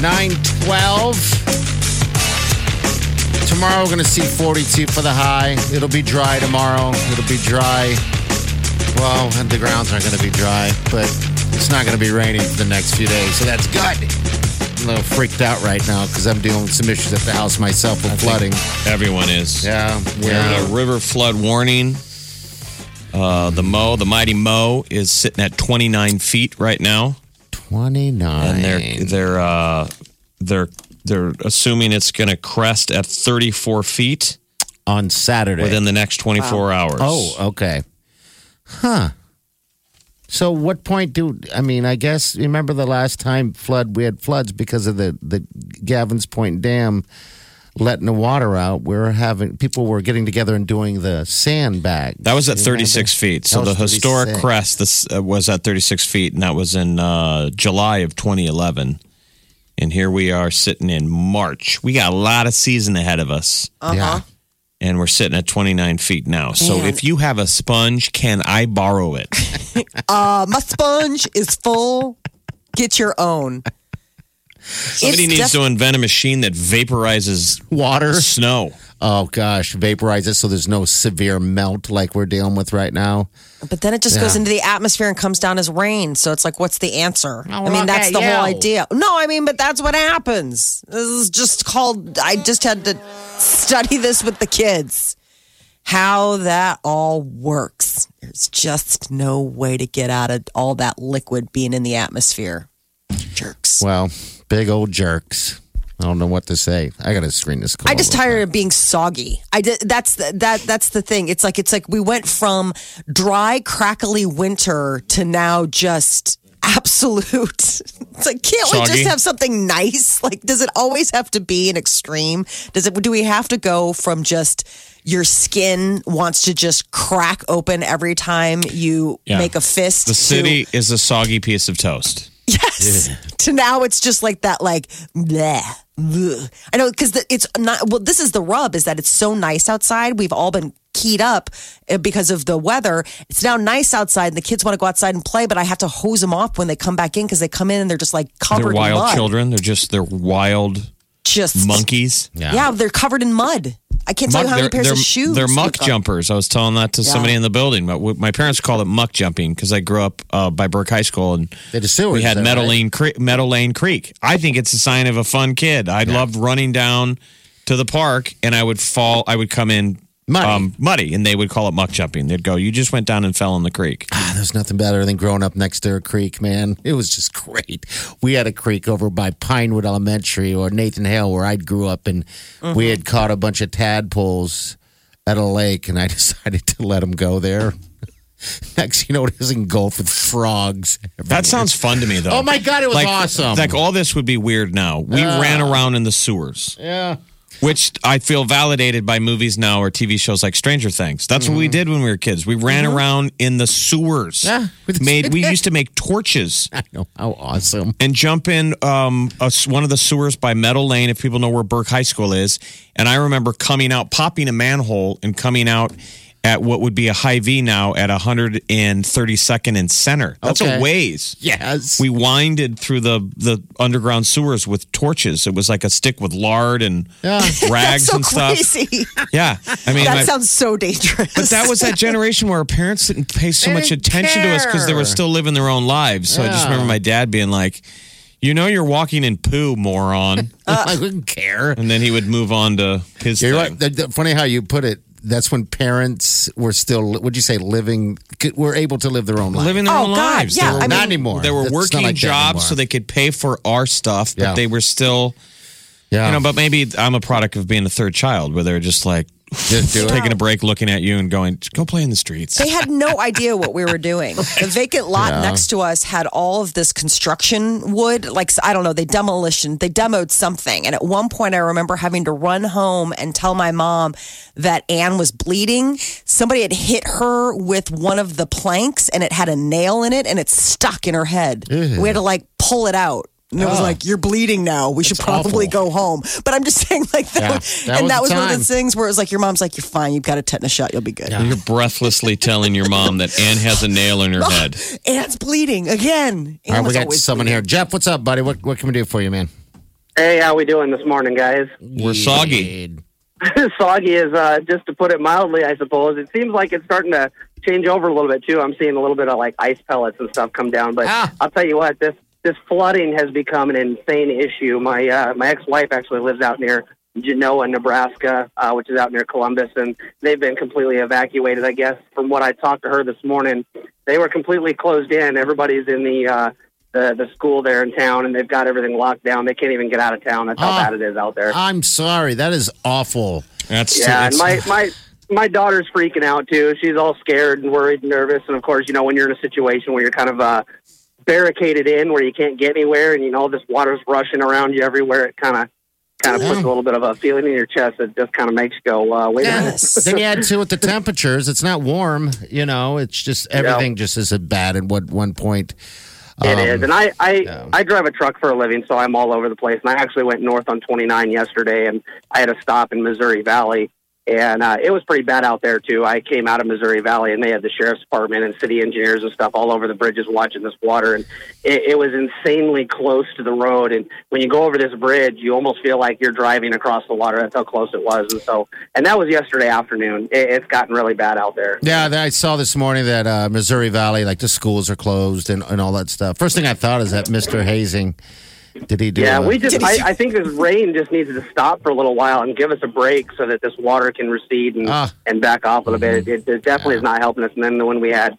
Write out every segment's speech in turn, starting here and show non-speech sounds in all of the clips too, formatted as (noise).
912. Tomorrow we're going to see 42 for the high. It'll be dry tomorrow. It'll be dry. Well, and the grounds aren't going to be dry, but it's not going to be raining for the next few days, so that's good. I'm a little freaked out right now because I'm dealing with some issues at the house myself with flooding. Everyone is. Yeah, We're in a river flood warning. Uh, the Mo, the mighty Mo, is sitting at 29 feet right now, 29. and they're they're uh, they're they're assuming it's going to crest at 34 feet on Saturday. within the next 24 hours. Oh, okay. Huh. So what point do I mean, I guess remember the last time flood we had floods because of the the Gavin's Point Dam letting the water out. We were having people were getting together and doing the sandbag. That was at 36 feet. So the historic 36. crest this uh, was at 36 feet, and that was in uh, July of 2011. And here we are sitting in March. We got a lot of season ahead of us. Uh Yeah. and we're sitting at 29 feet now. So Man. if you have a sponge, can I borrow it? (laughs) Uh, my sponge is full. Get your own. Somebody It's needs def- to invent a machine that vaporizes Water. snow. Oh gosh, vaporize it so there's no severe melt like we're dealing with right now. But then it just goes Yeah. into the atmosphere and comes down as rain. So it's like, what's the answer? I mean, that's at the whole idea. No, I mean, but that's what happens. This is just called, I just had to study this with the kids. How that all works. There's just no way to get out of all that liquid being in the atmosphere. Jerks. Well, big old jerks. I don't know what to say. I got to screen this. Call I just tired of being soggy. I did, that's the, that that's the thing. It's like it's like we went from dry, crackly winter to now just absolute. (laughs) It's like can't we just have something nice? (laughs) Like, does it always have to be an extreme? Does it? Do we have to go from just your skin wants to just crack open every time you Yeah. make a fist? The to- city is a soggy piece of toast. Yes. To now it's just like that, like, bleh. bleh. I know because it's not, well, this is the rub is that it's so nice outside. We've all been keyed up uh, because of the weather. It's now nice outside and the kids want to go outside and play, but I have to hose them off when they come back in because they come in and they're just like covered They're in wild mud. children. They're just they're wild Just monkeys. Yeah. they're covered in mud. I can't tell you how many pairs of shoes. they're muck jumpers. I was telling that to somebody in the building. But my parents called it muck jumping because I grew up uh, by Burke High School and They sewers we had there, Meadow right? Lane Creek. Meadow Lane Creek. I think it's a sign of a fun kid. I loved running down to the park and I would fall. I would come in Muddy. um, muddy, and they would call it muck jumping. They'd go, "You just went down and fell in the creek." Ah, There's nothing better than growing up next to a creek, man. (laughs) It was just great. We had a creek over by Pinewood Elementary or Nathan Hale, where I grew up, and we had caught a bunch of tadpoles at a lake, and I (laughs) decided to let them go there. (laughs) Next, you know, it is engulfed with frogs. That sounds fun to me, though. Oh my God, it was like, awesome. Like all this would be weird now. We ran around in the sewers. Yeah. Which I feel validated by movies now or TV shows like Stranger Things. That's what we did when we were kids. We ran around in the sewers. Mm-hmm. Yeah, with made we used to make torches (laughs) I know how awesome. and jump in um, a s one of the sewers by Meadow Lane. If people know where Burke High School is, and I remember coming out, popping a manhole, and coming out. At what would be a Hy-Vee now at 132nd and Center. That's Okay. a ways. Yes. We winded through the the underground sewers with torches. It was like a stick with lard and Yeah. (laughs) rags That's so and stuff. crazy. Yeah, I mean, that my- sounds so dangerous. but that was that generation where our parents didn't pay so They much didn't attention to us because they were still living their own lives. So I just remember my dad being like, You know you're walking in poo, moron. Uh. (laughs) I wouldn't care. and then he would move on to his You're thing. right. The- the- Funny how you put it. That's when parents were still, would you say, living, could- were able to live their own life. Living their Oh, own God, lives. yeah, They were, I mean- Not anymore. they were It's working like jobs so they could pay for our stuff, but Yeah. they were still, yeah. you know, but maybe I'm a product of being a third child where they're just like Just do it. taking a break, looking at you and going, go play in the streets. They had no idea what we were doing. The vacant lot next to us had all of this construction wood. Like, I don't know, they demolition, they demoed something. And at one point, I remember having to run home and tell my mom that Anne was bleeding. Somebody had hit her with one of the planks and it had a nail in it and it stuck in her head. We had to like pull it out. And it was like, you're bleeding now. We should probably awful. go home. But I'm just (laughs) saying, like, that, Yeah, that and was that the was one of time. those things where it was like, your mom's like, you're fine. You've got a tetanus shot. You'll be good. You're breathlessly telling your mom that Anne has a nail in her (laughs) head. Anne's bleeding again. All right, we got someone bleeding. here. Jeff, what's up, buddy? What, what can we do for you, man? Hey, how we doing this morning, guys? We're soggy. (laughs) Soggy is uh, just to put it mildly, I suppose. It seems like it's starting to change over a little bit too. I'm seeing a little bit of like ice pellets and stuff come down. But Ah. I'll tell you what, this this flooding has become an insane issue. My uh, my ex wife actually lives out near Genoa, Nebraska, uh, which is out near Columbus, and they've been completely evacuated. I guess from what I talked to her this morning, they were completely closed in. Everybody's in the uh, the, the school there in town, and they've got everything locked down. They can't even get out of town. That's how Ah. bad it is out there. I'm sorry. That is awful. That's Yeah, and it's- my my my daughter's freaking out too. She's all scared and worried and nervous. And of course, you know, when you're in a situation where you're kind of uh, barricaded in, where you can't get anywhere, and you know this water's rushing around you everywhere, it kind of kind of puts a little bit of a feeling in your chest that just kind of makes you go, uh, wait a minute. Yes. then you add to it the temperatures. It's not warm. You know, it's just everything just is bad at what one point. It is, and I I, yeah. I drive a truck for a living, so I'm all over the place. And I actually went north on 29 yesterday, and I had a stop in Missouri Valley, and uh, it was pretty bad out there too. I came out of Missouri Valley, and they had the sheriff's department and city engineers and stuff all over the bridges watching this water, and it, it was insanely close to the road. And when you go over this bridge, you almost feel like you're driving across the water. That's how close it was. And so, and that was yesterday afternoon. It, it's gotten really bad out there. Yeah, I saw this morning that uh, Missouri Valley, like the schools are closed and, and all that stuff. First thing I thought is that Mr. Hazing, did he do? Yeah, a- we just. I, I think this rain just needs to stop for a little while and give us a break so that this water can recede and, Ah. and back off a little bit. It, it definitely is not helping us. And then when we had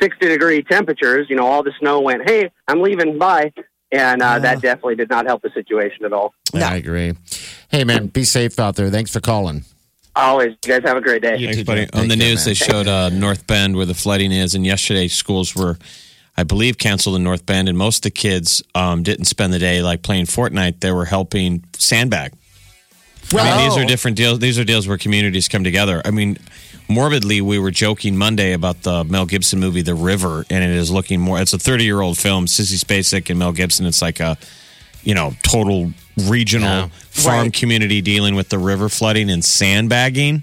sixty degree temperatures, you know, all the snow went. Hey, I'm leaving. Bye. And uh, that definitely did not help the situation at all. Yeah, I agree. Hey, man, be safe out there. Thanks for calling. Always, you guys have a great day. You Thanks, buddy. Jeff. On the news, man. they showed uh, North Bend where the flooding is, and yesterday schools were, I believe, canceled in North Bend, and most of the kids um, didn't spend the day like playing Fortnite. They were helping sandbag. I mean, these are different deals. These are deals where communities come together. I mean, morbidly, we were joking Monday about the Mel Gibson movie, The River, and it is looking more. It's a 30 year old film. Sissy Spacek and Mel Gibson. It's like a, you know, total regional Yeah. farm Right. community dealing with the river flooding and sandbagging,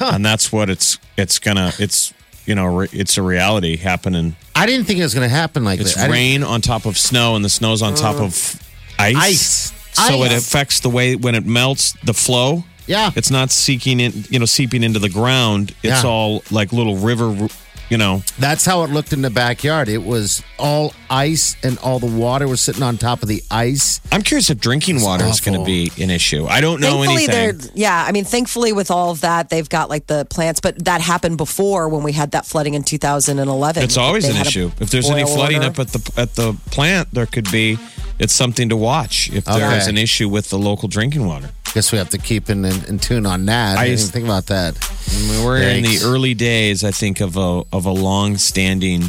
and that's what it's it's gonna it's you know it's a reality happening. I didn't think it was going to happen like It's that. I didn't- rain on top of snow, and the snow's on top of ice. Ice. So it affects the way when it melts the flow. Yeah. It's not seeking in, you know, seeping into the ground. It's Yeah. all like little river, you know. That's how it looked in the backyard. It was all ice, and all the water was sitting on top of the ice. I'm curious if drinking water is going to be an issue. I don't know Thankfully, anything. yeah. I mean, thankfully, with all of that, they've got like the plants. But that happened before when we had that flooding in 2011. It's always They an issue. If there's any flooding order. up at the at the plant, there could be. It's something to watch if there Okay. is an issue with the local drinking water. Guess we have to keep in, in, in tune on that. I, I didn't even think about that. I mean, we're in the early days, I think, of a of a long standing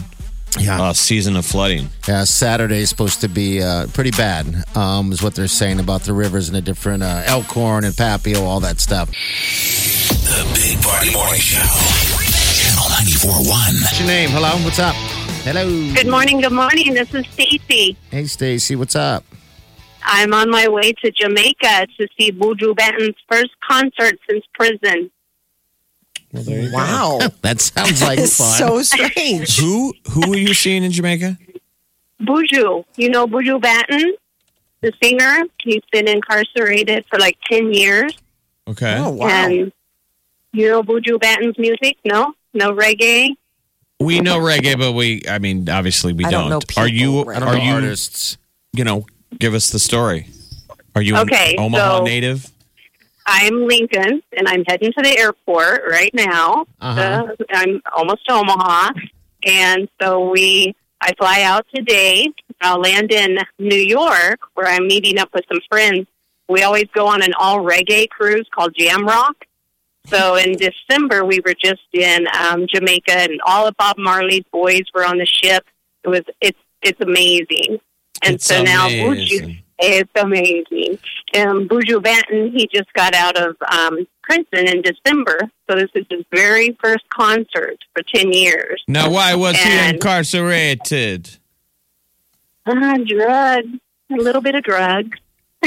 Yeah. uh, season of flooding. Yeah, Saturday is supposed to be uh, pretty bad, um, is what they're saying about the rivers and the different uh, Elkhorn and Papio, all that stuff. The Big Party Morning Show. Channel 94.1. What's your name? Hello, what's up? Hello. Good morning. Good morning. This is Stacy. Hey, Stacy, what's up? I'm on my way to Jamaica to see Buju Banton's first concert since prison. wow, (laughs) That sounds like it's fun. so strange. Who who are you seeing in Jamaica? Buju, you know Buju Banton, the singer. He's been incarcerated for like ten years, Okay. Oh wow. and you know Buju Banton's music. No, no reggae. We know reggae, but we I mean obviously we I don't know Are you people, I don't are you artists. you know give us the story. Are you Okay, an Omaha so- native? I'm Lincoln, and I'm heading to the airport right now. Uh-huh. Uh, I'm almost to Omaha, and so we. I fly out today. I'll land in New York, where I'm meeting up with some friends. We always go on an all reggae cruise called Jam Rock. So in (laughs) December, we were just in um, Jamaica, and all of Bob Marley's boys were on the ship. It was it's it's amazing. And It's so now amazing. Buju, it's amazing. Um, Buju Banton, he just got out of um, prison in December, so this is his very first concert for ten years. Now, why was he incarcerated? Uh, drugs, a little bit of drugs.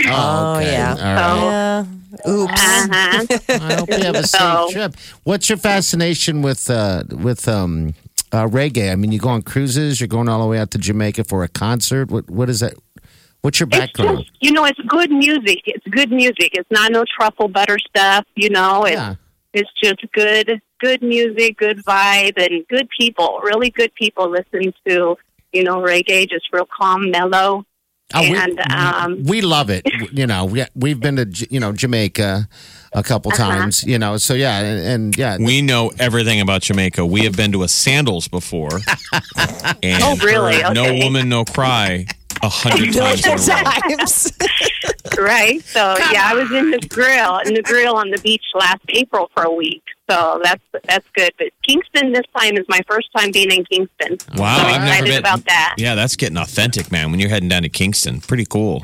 Oh, okay. yeah. All right. Yeah. Oops. Uh-huh. (laughs) I hope you have a safe So- trip. What's your fascination with uh, with um, uh, reggae? I mean, you go on cruises. You're going all the way out to Jamaica for a concert. What what is that? What's your background? just, you know, it's good music. It's good music. It's not no truffle butter stuff. You know, it's Yeah. it's just good, good music, good vibe, and good people. Really good people listen to you know reggae, just real calm, mellow. Oh, we- and um, we love it. (laughs) You know, we, we've been to you know Jamaica a couple Uh-huh. times. You know, so yeah, and, and yeah, We know everything about Jamaica. We have been to a sandals before. (laughs) and Oh, really? heard No woman, no cry a hundred (laughs) times in. Times. (laughs) right. So yeah, I was in the grill in the grill on the beach last April for a week. So that's that's good. But Kingston this time is my first time being in Kingston. Wow, I'm I've never excited been. about that. Yeah, that's getting authentic, man. When you're heading down to Kingston, pretty cool.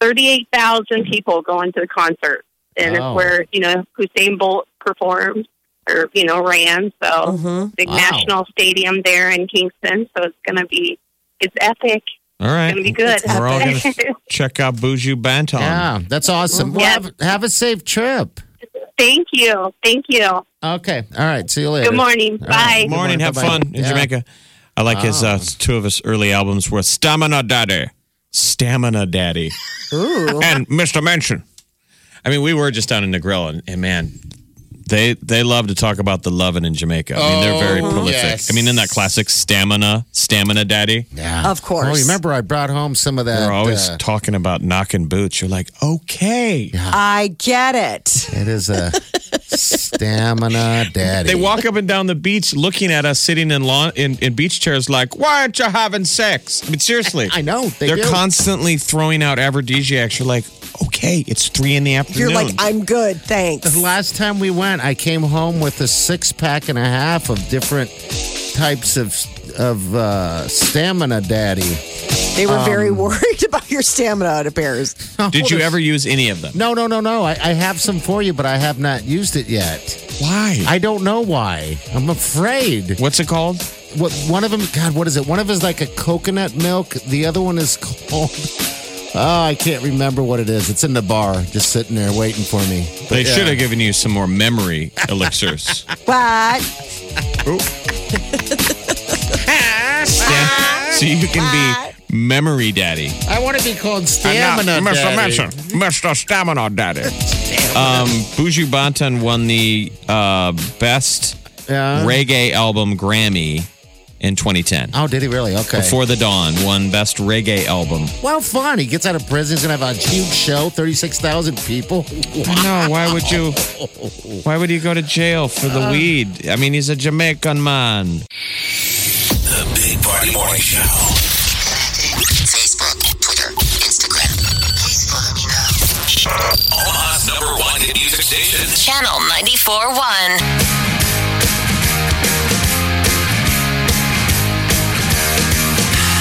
Thirty-eight thousand people going to the concert, and Oh. it's where you know Usain Bolt performed or you know ran. So big Wow. national stadium there in Kingston. So it's going to be it's epic. All right, It's going to be good. We're all gonna (laughs) check out Buju Banton. yeah, that's awesome. Well, Yeah. have, have a safe trip. Thank you. Thank you. Okay, all right. See you later. Good morning. All Bye. right. Good morning. Have Bye-bye. fun in Yeah. Jamaica. I like his uh, two of his early albums were Stamina Daddy, Stamina Daddy, and Mr. Mention. I mean, we were just down in the grill, and, and man, they they love to talk about the loving in Jamaica. I mean, they're very Oh, prolific. yes. I mean, in that classic Stamina, Stamina Daddy, Yeah, Of course. Oh, you remember I brought home some of that. they're always uh, talking about knocking boots. You're like, okay. I get it. it is a (laughs) stamina daddy. They walk up and down the beach looking at us sitting in lawn in, in beach chairs like, why aren't you having sex? I mean, seriously. I know they They're do. constantly throwing out aphrodisiacs. You're like, okay, it's three in the afternoon. You're like, I'm good. Thanks. The last time we went, I came home with a six pack and a half of different types of of uh, stamina daddy. They were very Um, worried (laughs) about your stamina, it appears. (laughs) Did you ever use any of them? No, no, no, no. I, I have some for you, but I have not used it yet. Why? I don't know why. I'm afraid. What's it called? What one of them? God, what is it? One of them is like a coconut milk. The other one is (laughs) called. Oh, I can't remember what it is. It's in the bar, just sitting there waiting for me. But They yeah. should have given you some more memory elixirs. What? (laughs) Stam- so you can be memory daddy. I want to be called stamina Mr. daddy. Mr. Stamina Daddy. Um, Buju Banton won the uh, best Yeah. reggae album Grammy in 2010. Oh, did he really? Okay. Before the Dawn won best reggae album. Well, fun. He gets out of prison. He's gonna have a huge show. Thirty-six thousand people. No, why would you? Why would he go to jail for the weed? I mean, he's a Jamaican man. The Big Party Morning Show. Facebook, Twitter, Instagram. Please follow me now. Omaha's number one hit music station. Channel 94.1.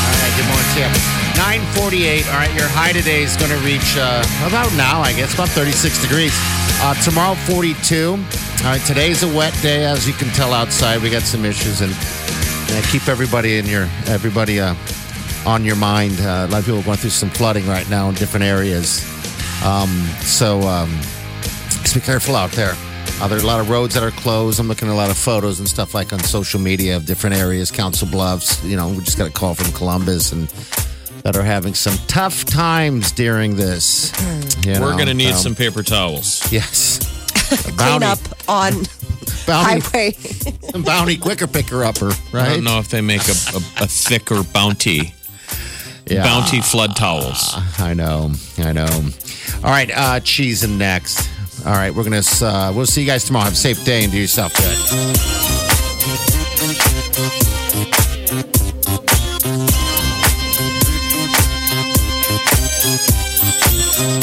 All right. Good morning, Tim. Nine forty-eight. All right. Your high today is going to reach uh, about now, I guess, about thirty-six degrees. Uh, tomorrow, forty-two. All right. Today's a wet day, as you can tell outside. We got some issues, and uh, keep everybody in your everybody uh, on your mind. Uh, a lot of people are going through some flooding right now in different areas. Um, so um, just be careful out there. Uh, there are a lot of roads that are closed. I'm looking at a lot of photos and stuff like on social media of different areas, Council Bluffs. You know, we just got a call from Columbus and that are having some tough times during this. You We're know, going to need um, some paper towels. Yes. (laughs) Clean up on bounty, highway. bounty quicker picker upper, right? I right? don't know if they make a, a, a thicker bounty. Yeah. Bounty flood towels. I know, I know. All right, uh, cheese and next. All right, we're gonna. Uh, we'll see you guys tomorrow. Have a safe day and do yourself good. Squirrel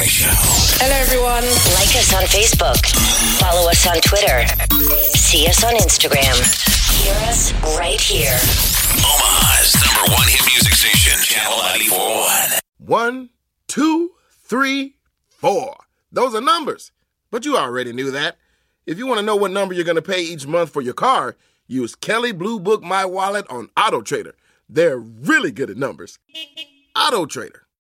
Morning Show. Hello, everyone. Like us on Facebook. Follow us on Twitter. See us on Instagram. Hear us right here. Omaha's number one hit music station, Channel 941. One, two, three, four. Those are numbers. But you already knew that. If you want to know what number you're going to pay each month for your car, use Kelley Blue Book My Wallet on Auto Trader. They're really good at numbers. Auto Trader.